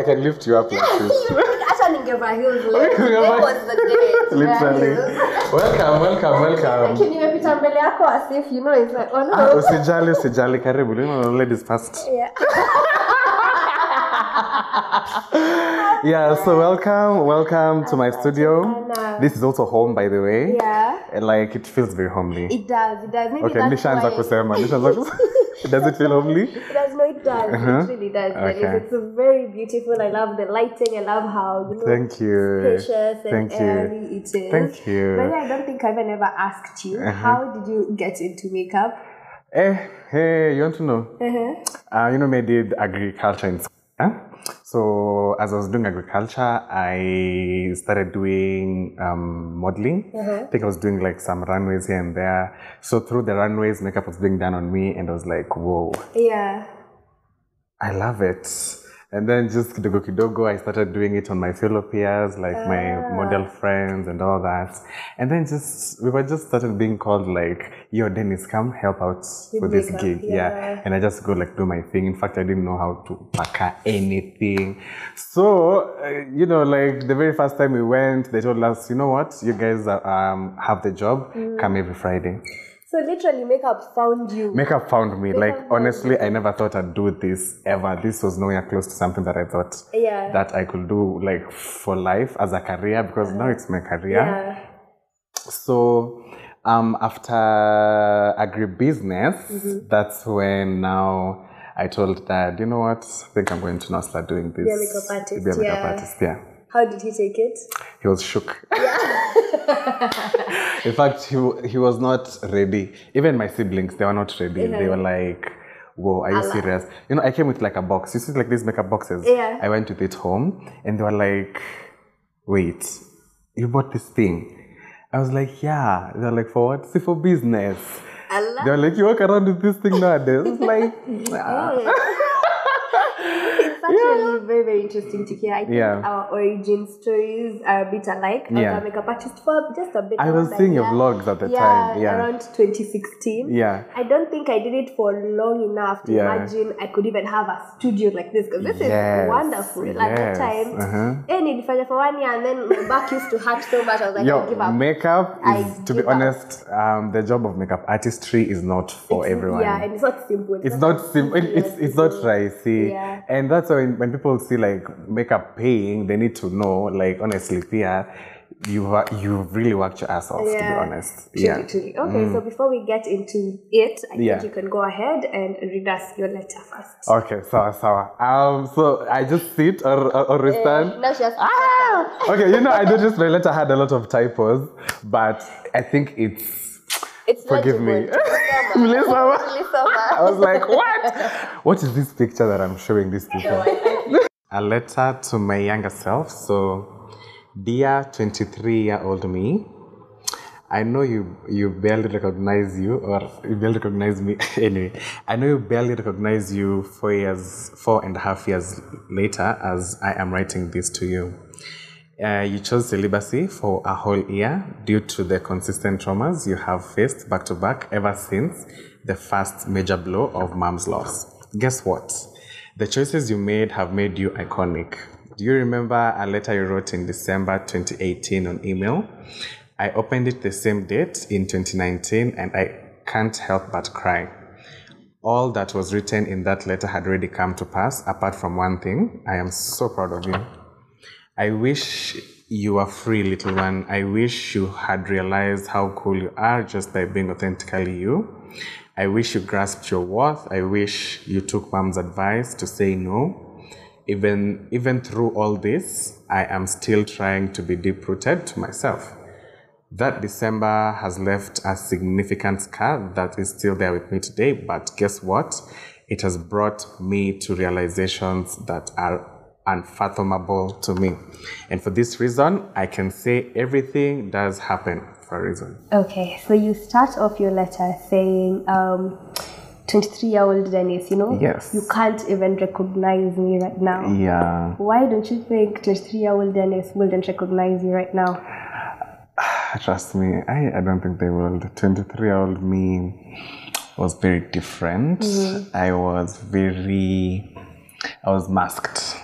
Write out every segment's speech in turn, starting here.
I can lift you up like this. Acha ningevaa heels leo. Today was the day. to wear Literally. heels. Welcome, welcome, welcome. Lakini nimepita mbele yako as if you know it's like oh Ah, no. usijali, usijali, karibu. You know, ladies first. Yeah. Yeah, so welcome, welcome to my studio. This is also home, by the way. Yeah. And like, it feels very homely. It does. It does. Maybe Okay, that's nishaanza why- kusema, nishaanza kusema. Does it feel homely? It does. No, it does. Uh-huh. It really does. Okay. It's very beautiful. I love the lighting. I love how you know Thank you. spacious and Thank you. airy it is. Thank you. But I don't think I've ever asked you Uh-huh. how did you get into makeup? Eh, hey, you want to know? Uh-huh. Uh, you know, I did agriculture in school. Huh? So as I was doing agriculture, I started doing um, modeling. I think I was doing like some runways here and there. So through the runways, makeup was being done on me, and I was like, whoa, Yeah. I love it. And then just kidogo kidogo, I started doing it on my fellow peers, like my model friends and all that. And then just, we were just started being called like, yo, Dennis, come help out With with, this makeup, gig. yeah. And I just go like do my thing. In fact, I didn't know how to pack anything. So, uh, you know, like the very first time we went, they told us, you know what, you guys uh, um, have the job, come every Friday. So literally, makeup found you. Makeup found me. Like found honestly, I never thought I'd do this ever. This was nowhere close to something that I thought Yeah. that I could do like for life as a career because now it's my career. yeah. So um after agribusiness, that's when now I told dad, you know what, I think I'm going to now start doing this. Be a makeup artist, Be a makeup yeah. artist, yeah. How did he take it? He was shook. Yeah. In fact, he, he was not ready. Even my siblings, they were not ready. They were like, whoa, are you serious? You know, I came with like a box. You see like these makeup boxes? Yeah. I went with it home and they were like, wait, you bought this thing? I was like, yeah. They're like, for what? See, for business. I love They're like, you walk around with this thing nowadays. Like, nah. It's actually very, very interesting to hear. I think Yeah. our origin stories are a bit alike. I Yeah. was a makeup artist for just a bit. I was seeing your vlogs at the yeah, time. Yeah. around 2016. Yeah. I don't think I did it for long enough to Yeah. imagine I could even have a studio like this because this Yes, is wonderful. At the yes, time, uh-huh. eh, nilifanya for one year and then my back used to hurt so much. I was like, I give up. makeup is, to be up. honest, um, the job of makeup artistry is not for everyone. Yeah, and it's not simple. it's not simple. It's it's not ricey, Yeah. and that's why when, when people see like makeup paying, they need to know like honestly, Pia, you ha- you really worked your ass off. To be honest, Truly, yeah. truly. Okay, so before we get into it, I Yeah. think you can go ahead and read us your letter first. Okay, sawa sawa. Um, so I just sit or or, or stand. Now she has Ah! Okay, you know I noticed my letter had a lot of typos, but I think it's It's Forgive me. Mlisoma. I was like, what? What is this picture that I'm showing these people? A letter to my younger self. So, dear 23 year old me, I know you you barely recognize you or you barely recognize me anyway. I know you barely recognize you four years, four and a half years later as I am writing this to you. Uh, you chose celibacy for a whole year due to the consistent traumas you have faced back to back ever since the first major blow of mom's loss. Guess what? The choices you made have made you iconic. Do you remember a letter you wrote in December 2018 on email? I opened it the same date in 2019 and I can't help but cry. All that was written in that letter had already come to pass, apart from one thing. I am so proud of you. I wish you were free, little one. I wish you had realized how cool you are just by being authentically you. I wish you grasped your worth. I wish you took mom's advice to say no. Even, even through all this, I am still trying to be deep rooted to myself. That December has left a significant scar that is still there with me today, but guess what? It has brought me to realizations that are unfathomable to me. And for this reason, I can say everything does happen for a reason. Okay, so you start off your letter saying, um, 23 year old Dennis, you know, Yes. you can't even recognize me right now. Yeah. Why don't you think 23 year old Dennis wouldn't recognize you right now? Trust me, I, I don't think they will. 23 year old me was very different. I was very, I was masked.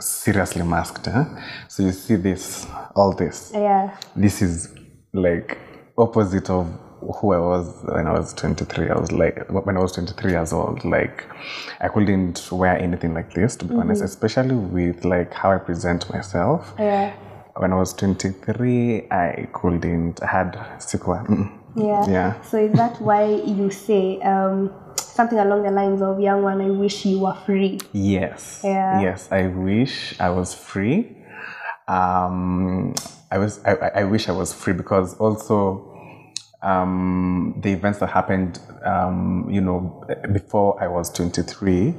Seriously masked. Huh? So you see this, all this. Yeah. This is like opposite of who I was when I was 23. I was like, when I was 23 years old, like I couldn't wear anything like this, to be honest, especially with like how I present myself. Yeah. When I was 23, I couldn't, I had. Mm. Yeah. Yeah. So is that why you say um, something along the lines of young one, I wish you were free? Yes. Yeah. Yes. I wish I was free. Um, I was. I, I I wish I was free because also um, the events that happened, um, you know, before I was 23,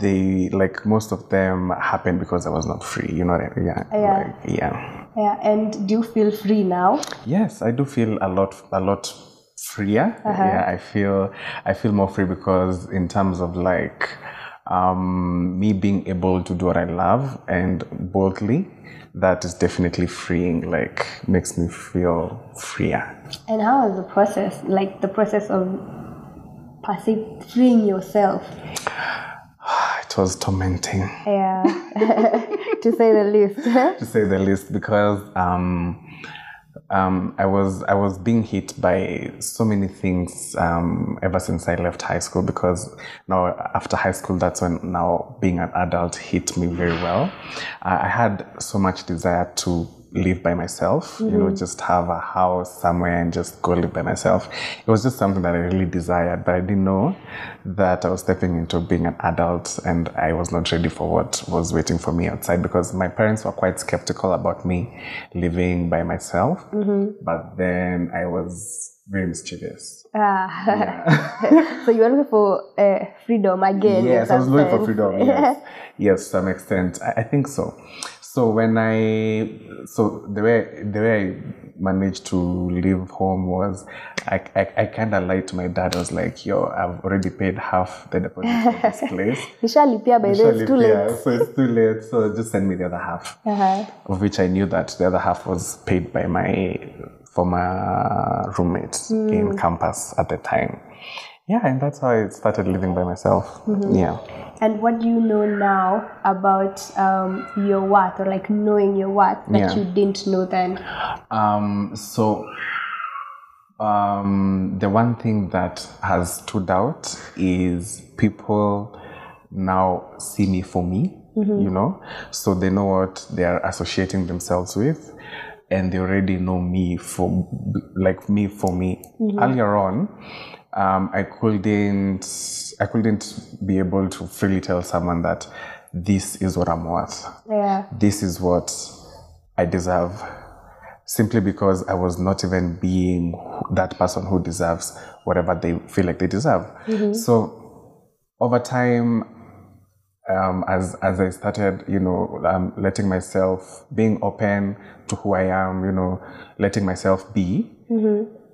they like most of them happened because I was not free. You know. Yeah. Yeah. Like, yeah. Yeah. And do you feel free now? Yes, I do feel a lot, a lot freer. Yeah, I feel, I feel more free because in terms of like um, me being able to do what I love and boldly, that is definitely freeing. Like makes me feel freer. And how was the process? Like the process of se freeing yourself? It was tormenting. Yeah. to say the least. to say the least, because um, um, I was I was being hit by so many things um, ever since I left high school. Because now after high school, that's when now being an adult hit me very well. I I had so much desire to live by myself, you know, just have a house somewhere and just go live by myself. It was just something that I really desired, but I didn't know that I was stepping into being an adult and I was not ready for what was waiting for me outside because my parents were quite skeptical about me living by myself. But then I was very mischievous. Ah. so you were looking for uh, freedom again. Yes, I was looking for freedom. Yes, yes, to some extent. I, I think so. So when I, so the way the way I managed to leave home was, I I, I kind of lied to my dad. I was like, "Yo, I've already paid half the deposit for this place." Nishalipia by it's too late. yeah, so it's too late. So just send me the other half, Uh-huh. of which I knew that the other half was paid by my former roommates Hmm. in campus at the time. Yeah, and that's how I started living by myself. Mm-hmm. Yeah. And what do you know now about um, your worth or like knowing your worth that Yeah. you didn't know then? Um, so um, the one thing that has stood out is people now see me for me, you know, so they know what they are associating themselves with, and they already know me for like me for me. Earlier on, um, I couldn't I couldn't be able to freely tell someone that this is what I'm worth Yeah. this is what I deserve simply because I was not even being that person who deserves whatever they feel like they deserve. So over time, um, as as I started, you know, um, letting myself being open to who I am, you know, letting myself be,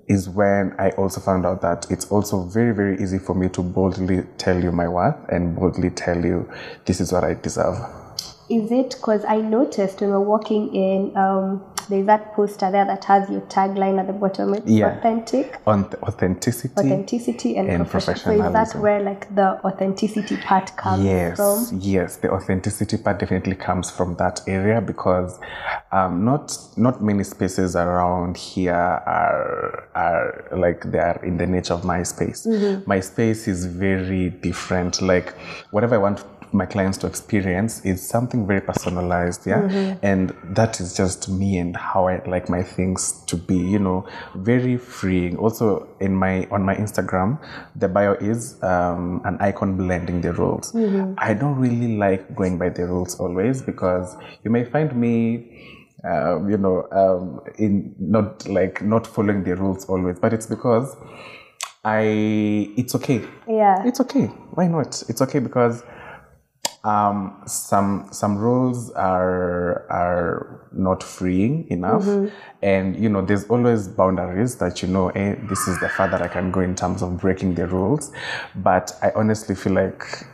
is when I also found out that it's also very very easy for me to boldly tell you my worth and boldly tell you this is what I deserve. Is it because I noticed when we're walking in, um, there's that poster there that has your tagline at the bottom. It's Yeah. authentic, On authenticity, authenticity, and, and professional. So is that where like the authenticity part comes Yes, from? yes, Yes, the authenticity part definitely comes from that area because um, not not many spaces around here are are like they are in the nature of my space. My space is very different. Like whatever I want my clients to experience is something very personalized, yeah, and that is just me and how I like my things to be. You know, very freeing. Also, in my on my Instagram, the bio is um, an icon blending the rules. I don't really like going by the rules always because you may find me um, you know, um, in not like not following the rules always, but it's because I, it's okay. Yeah. It's okay. Why not? It's okay because um, some some rules are are not freeing enough, and you know there's always boundaries that you know. Eh, this is the farther I can go in terms of breaking the rules, but I honestly feel like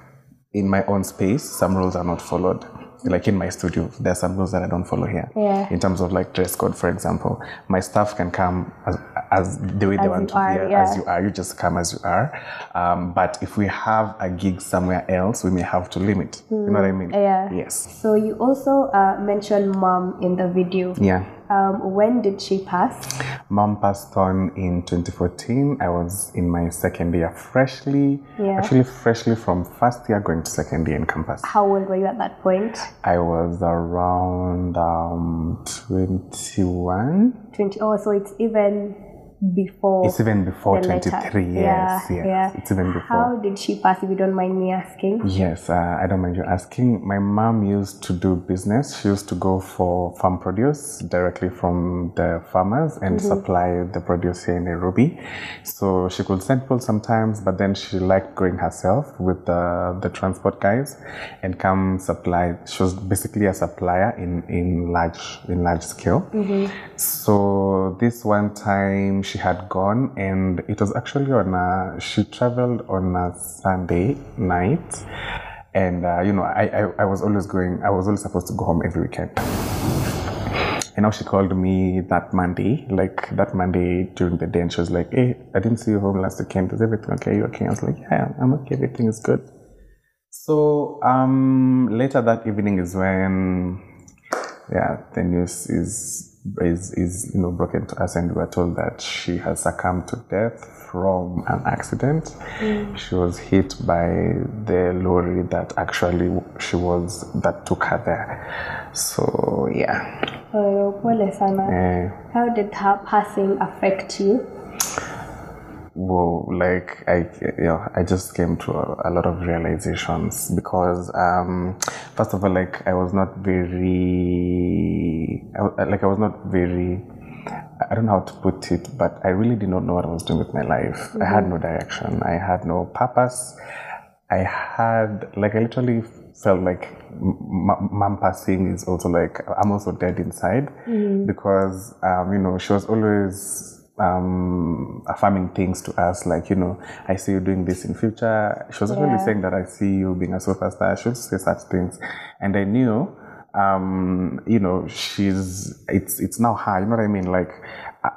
in my own space, some rules are not followed. Like in my studio. There are some rules that I don't follow here. Yeah. In terms of like dress code, for example, my staff can come as, as the way they want to are, be, as you are. You just come as you are. Um, but if we have a gig somewhere else, we may have to limit. You know what I mean? Mm, Yeah. Yes. So you also uh, mentioned mom in the video. Yeah. Um, when did she pass? Mom passed on in 2014. I was in my second year freshly, Yeah. actually freshly from first year going to second year in campus. How old were you at that point? I was around um, 21. 20. Oh, so it's even before. It's even before the letter. 23 years. Yeah, yes, yeah. it's even before. How did she pass, if you don't mind me asking? Yes, uh, I don't mind you asking. My mom used to do business. She used to go for farm produce directly from the farmers and supply the produce here in Nairobi. So she could send people sometimes, but then she liked going herself with the, the transport guys and come supply. She was basically a supplier in, in large in large scale. So this one time she had gone and it was actually on a, she traveled on a Sunday night. And, uh, you know, I, I, I was always going, I was always supposed to go home every weekend. And now she called me that Monday, like that Monday during the day, and she was like, Hey, I didn't see you home last weekend. Is everything okay? You okay? I was like, Yeah, I'm okay. Everything is good. So um, later that evening is when, yeah, the news is is is you know broken to us, and we were told that she has succumbed to death from an accident. She was hit by the lorry that actually she was that took her there. So yeah, Oh, pole sana. eh, How did her passing affect you? Whoa, like I, you know, I just came to a, a lot of realizations because, um, first of all, like I was not very, I, like I was not very, I don't know how to put it, but I really did not know what I was doing with my life. I had no direction. I had no purpose. I had, like, I literally felt like mom passing is also like, I'm also dead inside because, um, you know, she was always um, affirming things to us, like, you know, I see you doing this in future. She was actually Yeah. saying that I see you being a superstar. She would say such things. And I knew, um, you know, she's, it's, it's now her, you know what I mean? Like,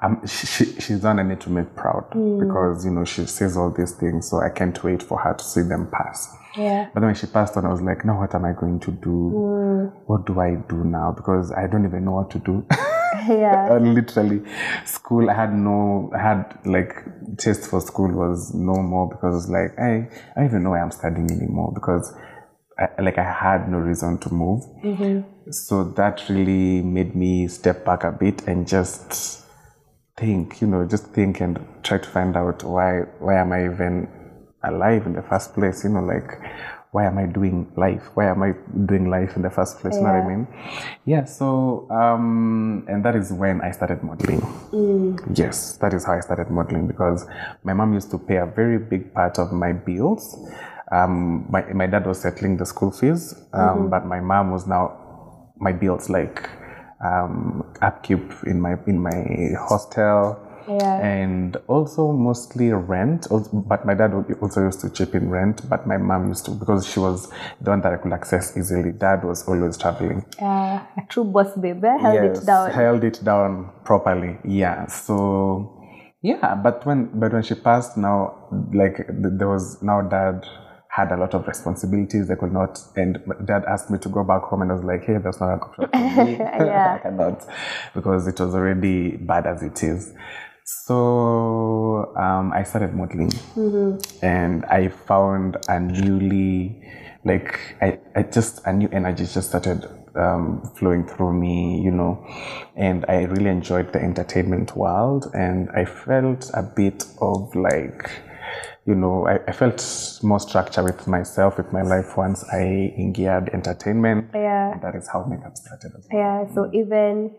I'm, she, she's done I need to make proud because, you know, she says all these things. So I can't wait for her to see them pass. Yeah. But then when she passed on, I was like, now what am I going to do? What do I do now? Because I don't even know what to do. Yeah. Literally, school, I had no, I had like, taste for school was no more because it's like, I, I don't even know why I'm studying anymore because I, like I had no reason to move. Mm-hmm. So that really made me step back a bit and just think, you know, just think and try to find out why why am I even alive in the first place? You know, like why am I doing life? Why am I doing life in the first place? You know what I mean? Yeah. So um, and that is when I started modeling. Yes, that is how I started modeling because my mom used to pay a very big part of my bills. Um, my my dad was settling the school fees, um, but my mom was now my bills like um, upkeep in my in my hostel Yeah. and also mostly rent but my dad also used to chip in rent but my mom used to because she was the one that i could access easily dad was always traveling Uh, a true boss babe. eh? Held Yes, it down. held it down properly yeah so yeah but when but when she passed now like there was now dad had a lot of responsibilities I could not and dad asked me to go back home and I was like hey that's not an option for me Yeah. I cannot because it was already bad as it is so um, I started modeling and I found a newly like I, I just a new energy just started um, flowing through me, you know, and I really enjoyed the entertainment world and I felt a bit of like you know, I, I felt more structure with myself, with my life once I geared entertainment. Yeah. That is how makeup started as well. Yeah, so even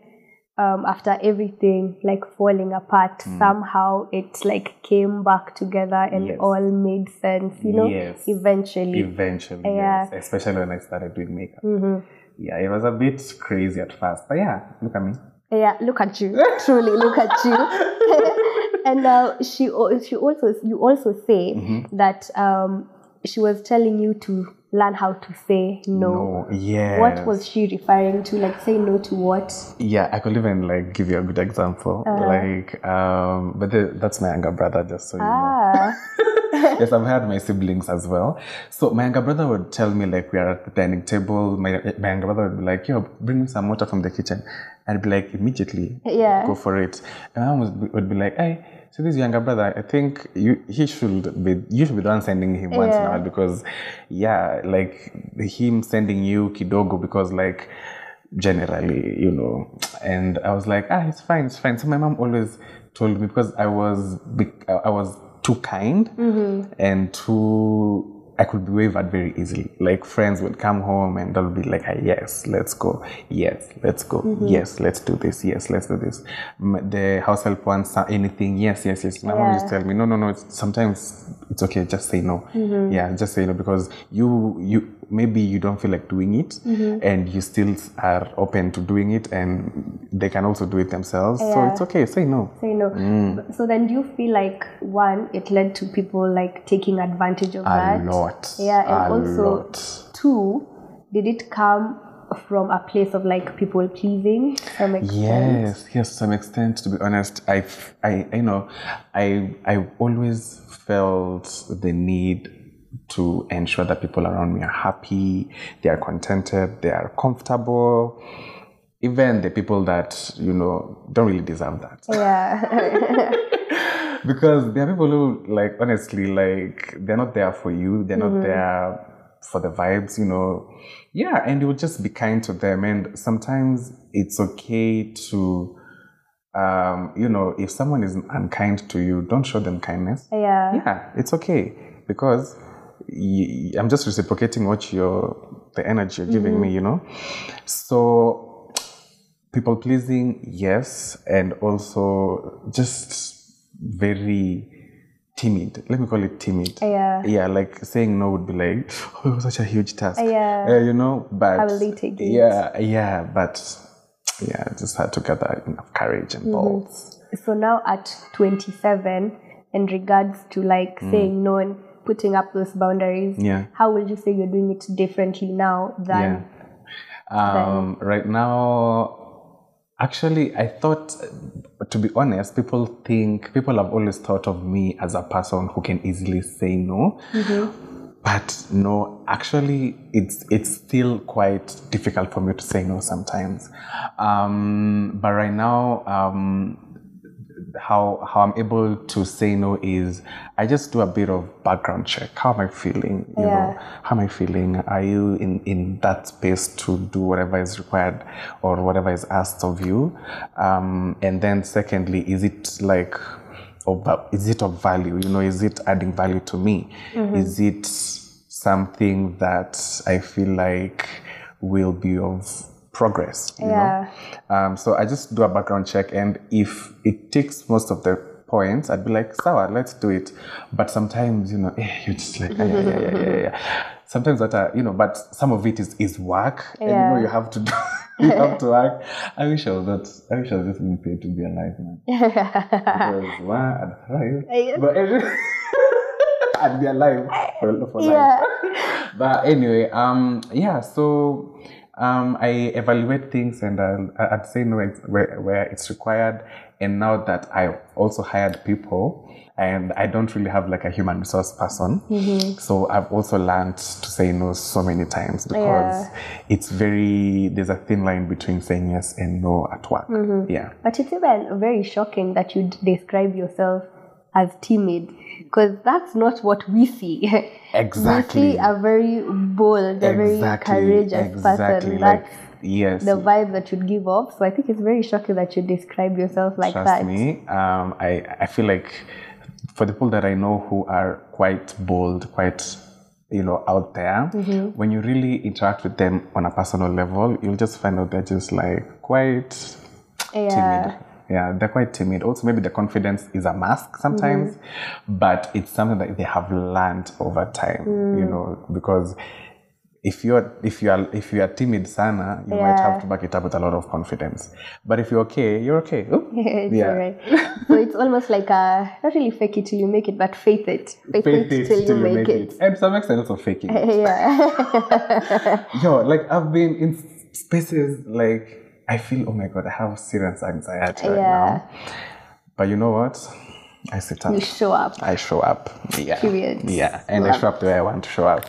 um, after everything like falling apart, somehow it like came back together and Mm. Yes. all made sense, you know, Yes. eventually. Eventually, Yeah. yes. Especially when I started doing makeup. Mhm. Yeah, it was a bit crazy at first. But yeah, look at me. Yeah, look at you. Truly, look at you. and uh, she she also you also say Mm-hmm. that um, she was telling you to learn how to say no. No, yes. What was she referring to? Like say no to what? Yeah, I could even like give you a good example. Uh-huh. Like, um, but the, that's my younger brother, just so you know. Ah, yes, I've had my siblings as well. So my younger brother would tell me like we are at the dining table. My, my younger brother would be like, "Yo, bring me some water from the kitchen." I'd be like, immediately, Yeah. go for it. And I would be, would be like, "Hey, so this younger brother, I think you he should be you should be the one sending him once in a Yeah. while because, yeah, like him sending you kidogo because like." generally, you know. And I was like, ah, it's fine, it's fine. So my mom always told me because I was I was too kind and too I could be wavered very easily. Like friends would come home and they'll be like, ah, yes, let's go. Yes, let's go. Mm-hmm. Yes, let's do this. Yes, let's do this. The house help wants uh, anything. Yes, yes, yes. My mom used to tell me, no, no, no. It's, sometimes it's okay. Just say no. Mm-hmm. Yeah, just say no because you you maybe you don't feel like doing it and you still are open to doing it and they can also do it themselves. So it's okay. Say no. say no. Mm. So then do you feel like one, it led to people like taking advantage of that? A that? lot. Yeah, and A also lot. two, did it come from a place of like people pleasing some extent? Yes, yes, to some extent. To be honest, i i you know, I, I always felt the need to ensure that people around me are happy, they are contented, they are comfortable. Even the people that you know don't really deserve that, Yeah. because there are people who, like, honestly, like they're not there for you. They're not there for the vibes, you know. Yeah, and you would just be kind to them. And sometimes it's okay to, um, you know, if someone is unkind to you, don't show them kindness. yeah. Yeah, it's okay because I'm just reciprocating what you're, the energy you're giving me, you know. So people pleasing, yes, and also just very timid. Let me call it timid. Yeah. Yeah, like saying no would be like, oh, it was such a huge task. Yeah. Uh, you know, but How will they take it? Yeah, yeah, but yeah, I just had to gather enough courage Mm-hmm. and balls. So now at 27, in regards to like saying no and putting up those boundaries. Yeah. how would you say you're doing it differently now than Um, right now, actually, I thought, to be honest, people think, people have always thought of me as a person who can easily say no. Mhm. But no, actually, it's it's still quite difficult for me to say no sometimes. Um, but right now, um, how how I'm able to say no is I just do a bit of background check. How am I feeling? You know, how am I feeling? Are you in in that space to do whatever is required or whatever is asked of you? Um, and then secondly, is it like of is it of value? You know, is it adding value to me? Is it something that I feel like will be of progress? You Yeah. know? Um, so I just do a background check, and if it ticks most of the points, I'd be like, "Sawa, let's do it." But sometimes, you know, eh, you're just like, "Ah, yeah, yeah, yeah, yeah, yeah. Sometimes that, uh, you know, but some of it is is work, and you know, you have to do, you have to work. I wish I was not. I wish I was just being paid to be alive, man. Because one, I'd thrive, but I'd be alive for, for life. But anyway, um, yeah. So um, I evaluate things and I'll, I'd say no where, where it's required. And now that I've also hired people and I don't really have like a human resource person, so I've also learned to say no so many times because it's very there's a thin line between saying yes and no at work. Yeah. But it's even very shocking that you describe yourself as timid because that's not what we see. Exactly. We see a very bold, a very courageous person. Like That's yes, the vibe that you'd give off. So I think it's very shocking that you describe yourself like trust that. Trust me. Um, I I feel like for the people that I know who are quite bold, quite you know out there, Mm-hmm. when you really interact with them on a personal level, you'll just find out they're just like quite Yeah. timid. Yeah, they're quite timid. Also, maybe the confidence is a mask sometimes, mm-hmm. but it's something that they have learned over time, you mm. know, because if you're if you are if you are timid sana you might have to back it up with a lot of confidence but if you're okay you're okay it's Yeah. alright. So it's almost like a not really fake it till you make it, but faith it. Faith, Faith it it till you till make, it. and to some extent also faking it. yeah. yo like i've been in spaces like i feel oh my god i have serious anxiety right Yeah. now but you know what i sit up you show up. i show up yeah Period. yeah and i show up the way i want to show up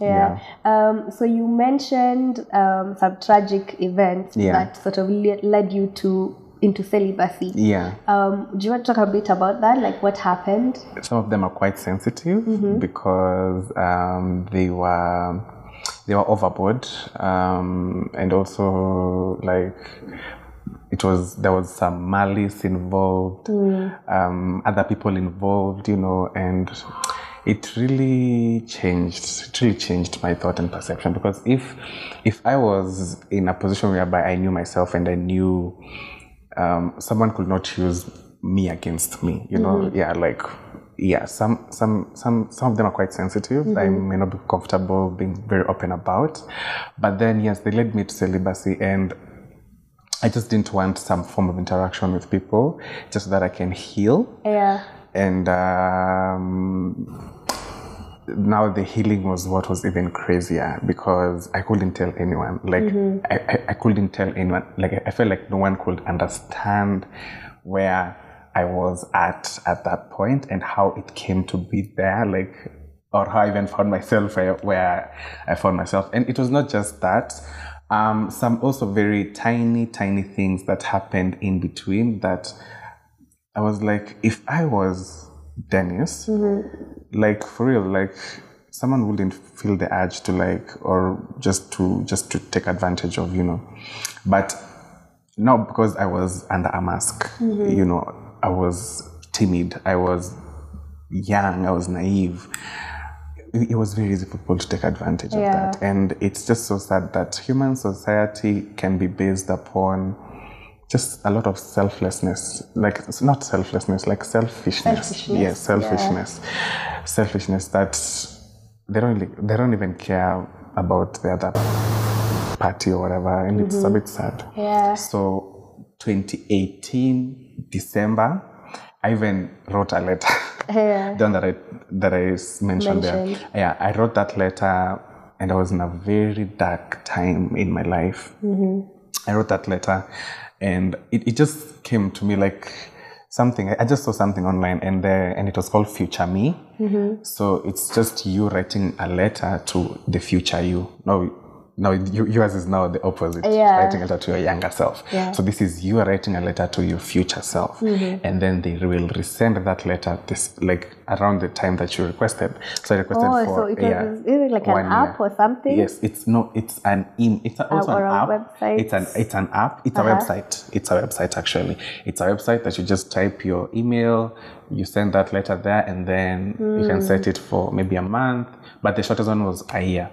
Yeah. Um, so you mentioned um, some tragic events Yeah. that sort of le- led you to into celibacy. yeah Um, do you want to talk a bit about that? Like what happened? some of them are quite sensitive Mm-hmm. because um, they were they were overboard um, and also like it was there was some malice involved um, other people involved you know and it really changed it really changed my thought and perception. Because if if i was in a position whereby i knew myself and i knew um, someone could not use me against me you know? Yeah like yeah some some some some of them are quite sensitive i may not be comfortable being very open about but then yes they led me to celibacy and i just didn't want some form of interaction with people just so that i can heal Yeah. and um, now the healing was what was even crazier because I couldn't tell anyone. Like I, I, I couldn't tell anyone. Like I felt like no one could understand where I was at at that point and how it came to be there. Like or how I even found myself where, where I found myself. And it was not just that. Um, some also very tiny, tiny things that happened in between that I was like, if I was Dennis, mm-hmm. like for real, like someone wouldn't feel the urge to like or just to just to take advantage of, you know. But now because I was under a mask, mm-hmm. you know, I was timid, I was young, I was naive. It it was very easy for people to take advantage of that. And it's just so sad that human society can be based upon just a lot of selflessness. Like it's not selflessness like selfishness, Selfishness, yes selfishness. selfishness that they don't really, they don't even care about the other party or whatever. And it's a mm-hmm. bit sad. Yeah. so 2018 december i even wrote a letter Yeah. the one that i that i mentioned, Mentioned. there yeah i wrote that letter and i was in a very dark time in my life mm-hmm. I wrote that letter and it, it just came to me like something. I just saw something online and there, and it was called Future Me. Mm-hmm. So it's just you writing a letter to the future you. No, no, you, yours is now the opposite. Yeah. Writing a letter to your younger self. Yeah. So this is you writing a letter to your future self, and then they will resend that letter this like around the time that you requested. So I requested Oh, for so it was yeah, is it like an app year. or something? Yes, it's no, it's an in, it's also or an app. website? It's an it's an app. It's Uh-huh. a website. It's a website actually. It's a website that you just type your email, you send that letter there, and then you can Hmm. set it for maybe a month. But the shortest one was a year,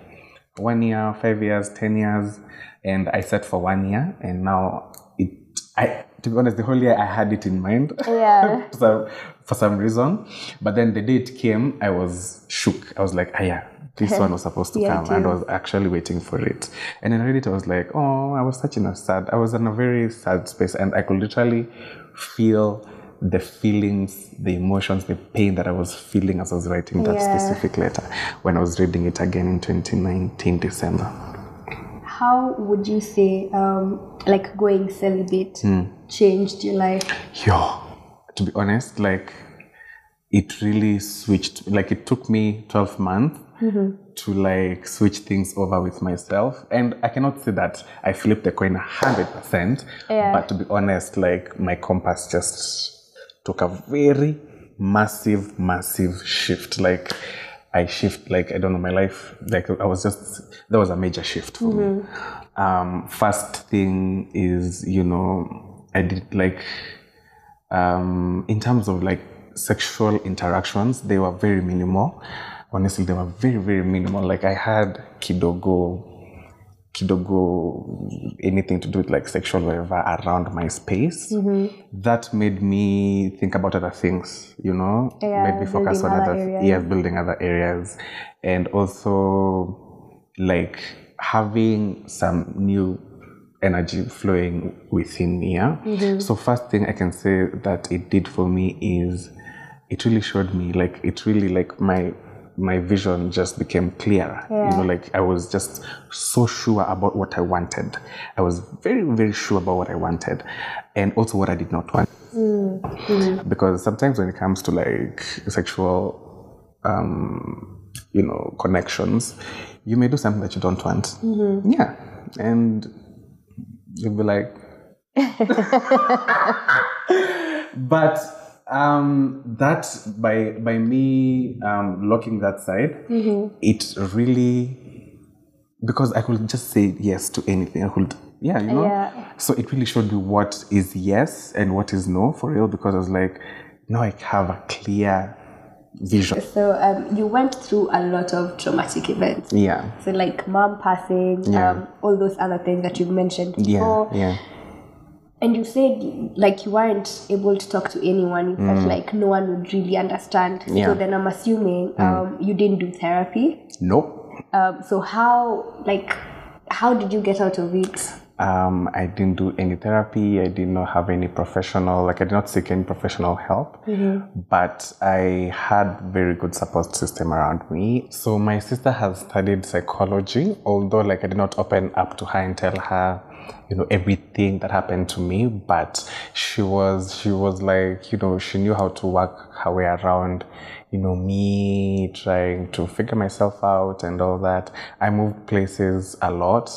one year, five years, ten years, and I set for one year, and now it. I to be honest, the whole year I had it in mind. Yeah. so for some reason, but then the day it came, I was shook. I was like, ah, yeah. This one was supposed to Yeah, come, and I was actually waiting for it. And then I read it, I was like, oh, I was such in a sad, I was in a very sad space, and I could literally feel the feelings, the emotions, the pain that I was feeling as I was writing that Yeah. specific letter when I was reading it again in 2019 December. How would you say, um, like going celibate Hmm. changed your life? Yo, to be honest, like it really switched. Like it took me 12 months to like switch things over with myself. And I cannot say that I flipped the coin 100%. Yeah. But to be honest, like my compass just took a very massive, massive shift. Like I shift, like I don't know, my life, like I was just, that was a major shift for me. Um, first thing is, you know, I did like, um, in terms of like sexual interactions, they were very minimal. Honestly, they were very, very minimal. Like I had kidogo, kidogo, anything to do with like sexual whatever around my space. Mm-hmm. That made me think about other things, you know, Yeah, made me focus on other areas. yeah, building other areas, and also like having some new energy flowing within me. Yeah? Mm-hmm. So first thing I can say that it did for me is it really showed me like it really like my my vision just became clearer. You know, like I was just so sure about what I wanted. I was very, very sure about what I wanted and also what I did not want. Because sometimes when it comes to like sexual um, you know, connections, you may do something that you don't want. Yeah. And you'll be like but um, that by by me um, locking that side, it really because I could just say yes to anything. I could, yeah, you know. Yeah. So it really showed me what is yes and what is no for real. Because I was like, now I have a clear vision. So um, you went through a lot of traumatic events. Yeah, So like mom passing, Yeah. um, all those other things that you've mentioned yeah, yeah. And you said like you weren't able to talk to anyone. Felt like no one would really understand. Mm. Yeah. Mm. So then I'm assuming um, you didn't do therapy. Nope. Um, so how like how did you get out of it? Um, I didn't do any therapy. I did not have any professional, like I did not seek any professional help. But I had very good support system around me. So my sister has studied psychology, although like I did not open up to her and tell her, you know, everything that happened to me. But she was, she was like, you know, she knew how to work her way around you know, me trying to figure myself out and all that. I moved places a lot.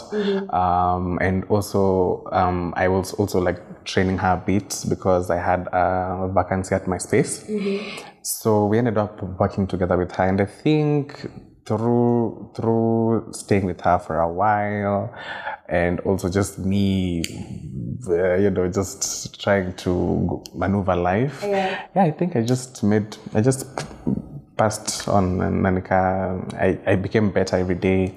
Um, and also, um, I was also like training her a bit because I had a vacancy at my space. So we ended up working together with her. And I think through through staying with her for a while and also just me uh, you know just trying to maneuver life Yeah. yeah i think i just made i just passed on and nanika I, I became better every day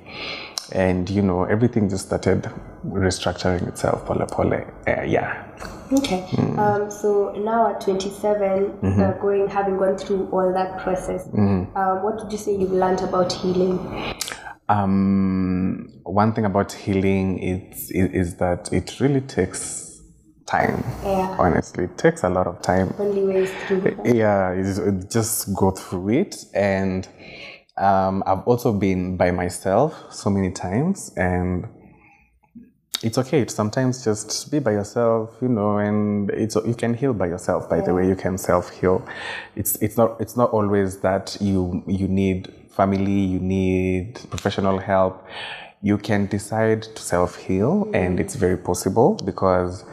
and you know everything just started restructuring itself pole pole uh, yeah Okay. Um, so now at 27, uh, going having gone through all that process, um, what would you say you've learned about healing? um, one thing about healing is, is, is that it really takes time Yeah. honestly it takes a lot of time Only ways through. yeah just go through it and um, i've also been by myself so many times and it's okay. To sometimes just be by yourself you know and it's you can heal by yourself by the way. You can self heal it's it's not it's not always that you you need family you need professional help. You can decide to self heal and it's very possible because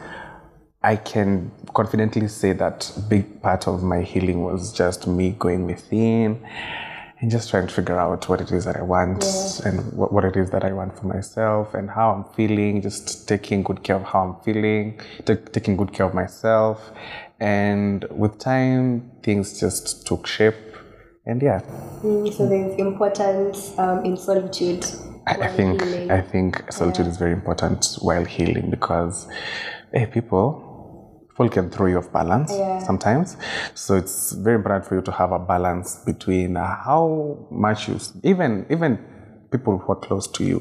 I can confidently say that big part of my healing was just me going within and just trying to figure out what it is that I want and what, what it is that I want for myself and how I'm feeling, just taking good care of how I'm feeling, ta- taking good care of myself. And with time, things just took shape. And yeah, Mm, so there's importance um, in solitude. I, think healing. I think solitude is very important while healing because hey, people people can throw you off balance Yeah. sometimes. So it's very important for you to have a balance between uh, how much you even even people who are close to you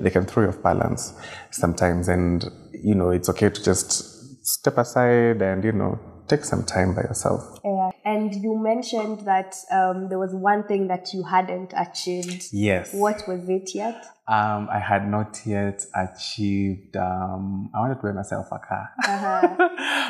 they can throw you off balance sometimes and you know it's okay to just step aside and you know take some time by yourself Yeah. And you mentioned that um, there was one thing that you hadn't achieved. yes What was it yet? Um, I had not yet achieved. Um, I wanted to buy myself a car,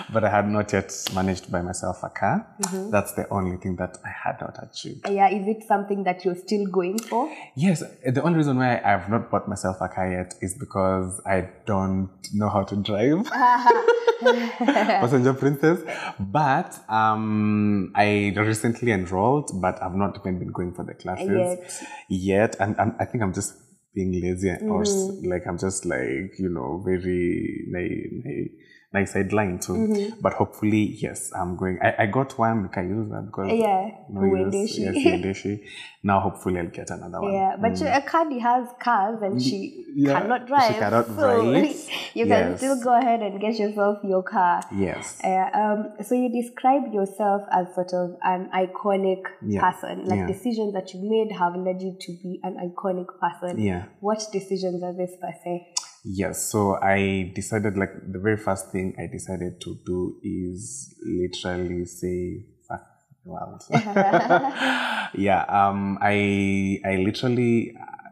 but I had not yet managed to buy myself a car. That's the only thing that I had not achieved. Yeah, is it something that you're still going for? Yes, the only reason why I have not bought myself a car yet is because I don't know how to drive. Passenger princess. But um, I recently enrolled, but I've not even been going for the classes Yet. yet. And, and I think I'm just being lazy or s- mm. like I'm just like, you know, very na- na- nice sideline too. But hopefully, yes, I'm going. I, I got one, like I use that because Yeah, no use. Yes, Uendeshi. Now hopefully I'll get another one. Yeah, but uh, Cardi has cars and she Yeah, cannot she drive. cannot so drive. you can Yes. still go ahead and get yourself your car. Yes. Uh, um, so you describe yourself as sort of an iconic Yeah. person. Like Yeah. decisions that you made have led you to be an iconic person. Yeah. Yeah. What decisions are this per se? Yes, so I decided like the very first thing I decided to do is literally say fuck the world. yeah, um, I I literally uh,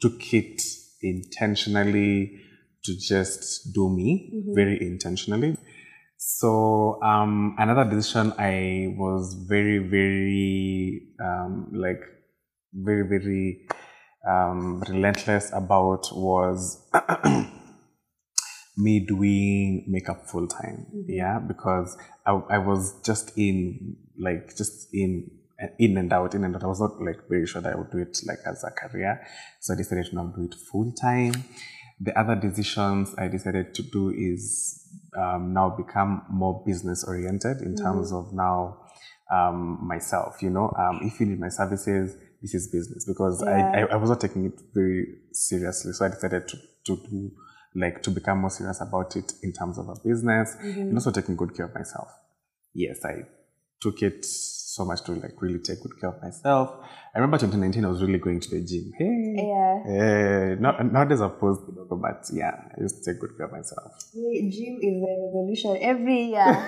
took it intentionally to just do me, very intentionally. So um, another decision I was very very um, like very very um, relentless about was me doing makeup full time. Yeah, because I, I was just in like just in in and out, in and out. I was not like very sure that I would do it like as a career, so I decided to now do it full time. The other decisions I decided to do is um, now become more business oriented in terms of now um, myself. You know, um, if you need my services, this is business because I, I, I was not taking it very seriously. So I decided to, to do like to become more serious about it in terms of a business mm-hmm. and also taking good care of myself. Yes, I took it so much to like really take good care of myself. I remember 2019, I was really going to the gym. Hey, Yeah. Eh, not, nowadays I've posed, but yeah, I used to take good care of myself. Wait, Gym is a resolution every year.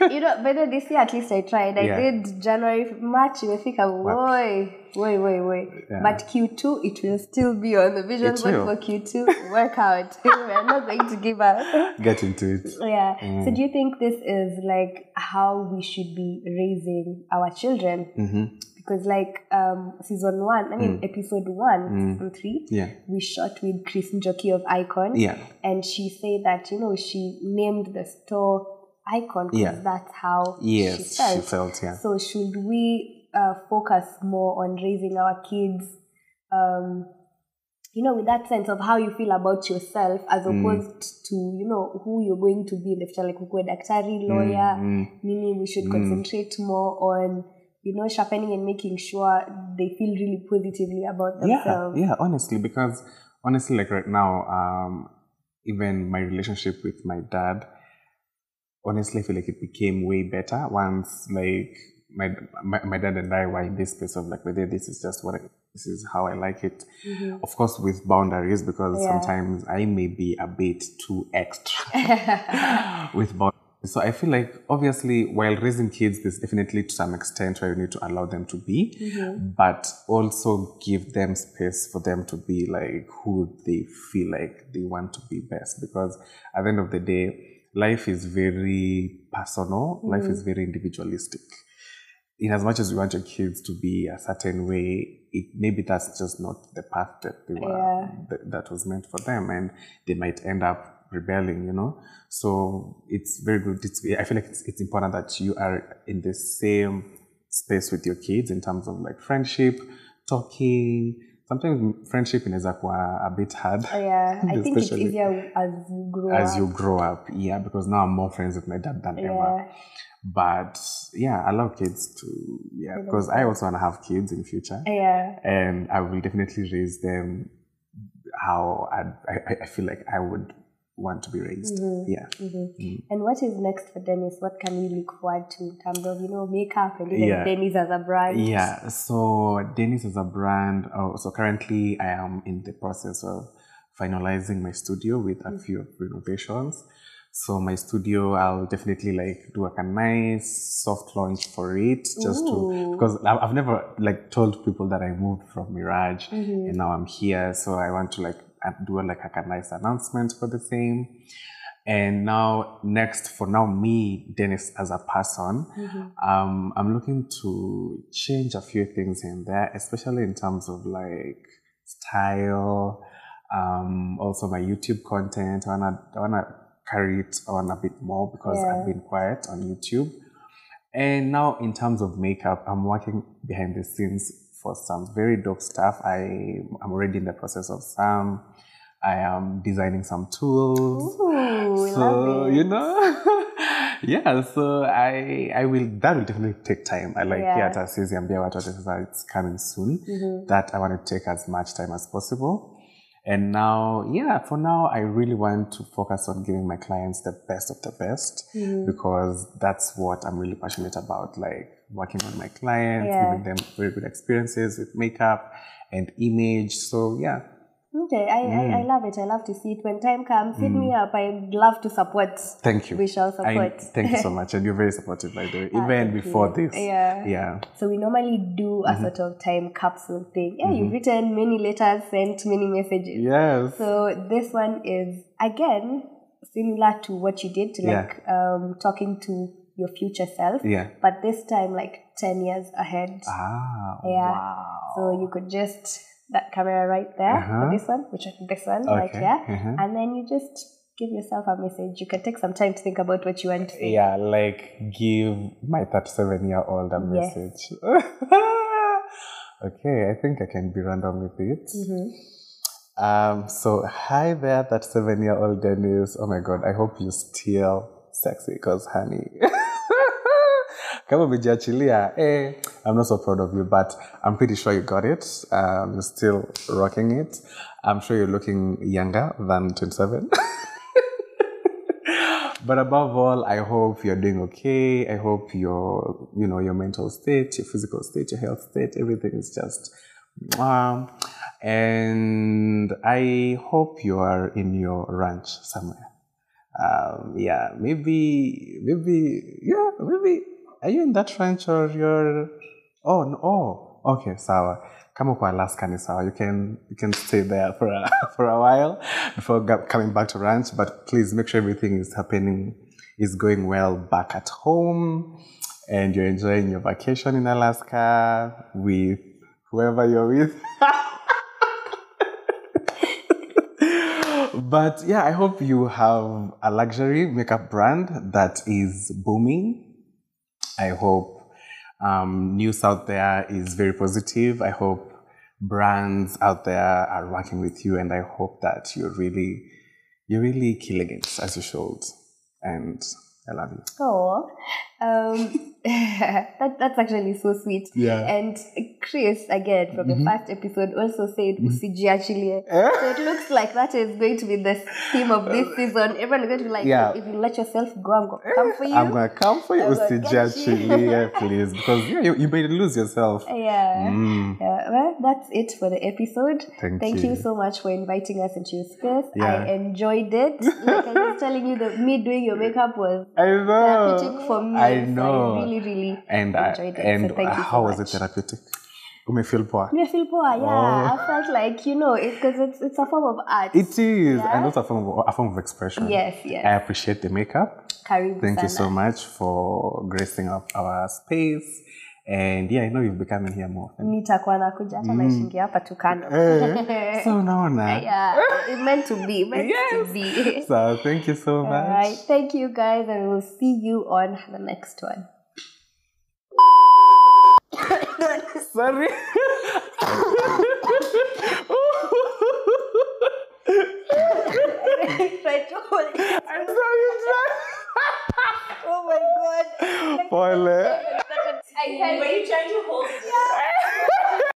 you know, but this year at least I tried. I Yeah. did January, March, imefika boy, boy, boy, boy. Yeah. But Q2, it will still be on the vision board for Q2 workout. We're not going to give up. Get into it. Yeah. Mm. So do you think this is like how we should be raising our children? hmm Because like um season one, I mean episode one, season three, Mm. Yeah. we shot with Chris Njoki of Icon. Yeah. And she said that, you know, she named the store Icon because Yeah. that's how Yes, she she felt. felt, yeah. So should we uh, focus more on raising our kids, um, you know, with that sense of how you feel about yourself as Mm. opposed to, you know, who you're going to be in the future, like ukwe daktari, lawyer, Mm, meaning we should concentrate more on, you know, sharpening and making sure they feel really positively about themselves. yeah yeah, honestly because honestly like right now um even my relationship with my dad honestly i feel like it became way better once like my my, my dad and i were in this space of like whether this is just what I, this is how i like it of course with boundaries because Yeah. sometimes i may be a bit too extra with boundaries so I feel like obviously while raising kids, there's definitely to some extent where you need to allow them to be, mm-hmm. but also give them space for them to be like who they feel like they want to be best. Because at the end of the day, life is very personal. Life is mm-hmm. very individualistic. In as much as you want your kids to be a certain way, it maybe that's just not the path that they were Yeah. that, that was meant for them, and they might end up rebelling, you know. So it's very good. It's, I feel like it's, it's important that you are in the same space with your kids in terms of like friendship, talking. Sometimes friendship inaweza kuwa a bit hard. Oh, yeah, I think it's easier as you grow as up. you grow up. Yeah, because now I'm more friends with my dad than ever. yeah. But yeah, allow kids to yeah, because I also want to have kids in future, oh, Yeah. and I will definitely raise them how I I, I feel like I would want to be raised. Mm-hmm. Yeah. Mm-hmm. Mm. And what is next for Dennis? What can we look forward to in terms of, you know, makeup and even Yeah. Dennis as a brand? Yeah, so Dennis is a brand. Oh, so currently, I am in the process of finalizing my studio with a mm. few renovations. So my studio, I'll definitely like do like a nice soft launch for it, just to because I've never like told people that I moved from Mirage mm-hmm. and now I'm here. So I want to like do like a nice announcement for the same. And now, next for now, me, Dennis, as a person, um, I'm looking to change a few things in there, especially in terms of like style, um, also my YouTube content. I wanna, I wanna carry it on a bit more because Yeah. I've been quiet on YouTube. And now, in terms of makeup, I'm working behind the scenes for some very dope stuff. I am already in the process of some. I am designing some tools. Ooh, so you know yeah so i i will that will definitely take time. I like Yeah. yeah. hata siwezi ambia watu ati sasa it's coming soon. That i want to take as much time as possible. And now yeah for now i really want to focus on giving my clients the best of the best because that's what i'm really passionate about. Like working on my clients Yeah. giving them very good experiences with makeup and image so yeah Okay, I, I, I mm. love it. I love to see it. When time comes, hit me mm. up. I'd love to support. Thank you. We shall support. I, thank you so much. And you're very supportive, by the way, ah, even thank before you. this. Yeah. Yeah. So we normally do a mm-hmm. sort of time capsule thing. Yeah, you've mm-hmm. written many letters, sent many messages. Yes. So this one is again similar to what you did to Yeah. like um, talking to your future self, yeah. but this time like ten years ahead. Ah. Yeah. Wow. So you could just that camera right there, Uh-huh. this one, which is this one, right Okay. here, Uh-huh. and then you just give yourself a message. You can take some time to think about what you want to say. Yeah, like give my 37 year old a Yes. message. okay, I think I can be random with it. Mhm. Um, so hi there, that seven year old Dennis. Oh my god, I hope you still sexy because honey. Kama umejiachilia, eh, I'm not so proud of you, but I'm pretty sure you got it. Um, you're still rocking it. I'm sure you're looking younger than 27. but above all, I hope you're doing okay. I hope your, you know, your mental state, your physical state, your health state, everything is just, um, and I hope you are in your ranch somewhere. Um, yeah, maybe, maybe, yeah, maybe. Are you in that ranch or you're? Oh no! Oh, okay, sawa. Kama uko Alaska ni sawa. You can you can stay there for a for a while before coming back to ranch. But please make sure everything is happening, is going well back at home, and you're enjoying your vacation in Alaska with whoever you're with. but yeah, I hope you have a luxury makeup brand that is booming. I hope um, news out there is very positive. I hope brands out there are working with you, and I hope that you're really, you're really killing it as you should. And I love you. Oh, um, that, that's actually so sweet. Yeah. And Chris, again, from the first episode, also said usijiachilie. Eh? So it looks like that is going to be the theme of this season. Everyone is going to be like, Yeah. if you let yourself go, I'm going to come for you. I'm gonna come for you, I'm gonna get Usijachili, you. yeah, please, because yeah, you, you may lose yourself. yeah. Mm. Yeah, well, that's it for the episode. Thank you. you so much for inviting us into your space. Yeah. I enjoyed it. Like I was telling you, that me doing your makeup was I know. therapeutic for me. I So know. I really, really and I, enjoyed it. and so thank you how so was much. it therapeutic? Umefeel poa? I feel poor, yeah. Oh. I felt like, you know, because it's, it's a form of art. It is, Yeah. and also a form of, a form of expression. yes, yes. I appreciate the makeup. Karibu Thank you so much for gracing up our space. And yeah, I know you'll be coming here more. nitakuwa nakuja hata naishingia hapa tu kando Eh, so unaona. yeah it meant to be meant to be So thank you so all right thank you guys and we'll see you on the next one Sorry. Hold it. I'm sorry. oh my god. Like, Poor Leia. I can't. You trying to hold? Yeah.